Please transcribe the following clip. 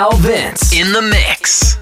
Al Vince in the mix.